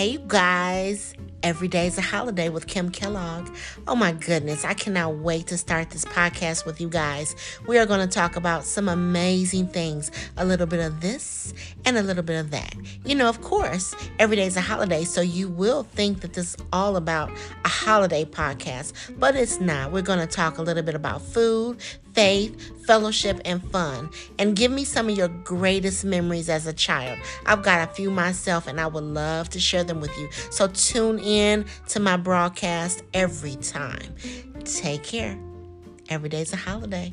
Hey, you guys. Every day is a holiday with Kim Kellogg. Oh my goodness, I cannot wait to start this podcast with you guys. We are going to talk about some amazing things a little bit of this and a little bit of that. You know, of course, every day is a holiday, so you will think that this is all about a holiday podcast, but it's not. We're going to talk a little bit about food, faith, fellowship, and fun. And give me some of your greatest memories as a child. I've got a few myself, and I would love to share them with you. So tune in to my broadcast every time. Take care. Every day's a holiday.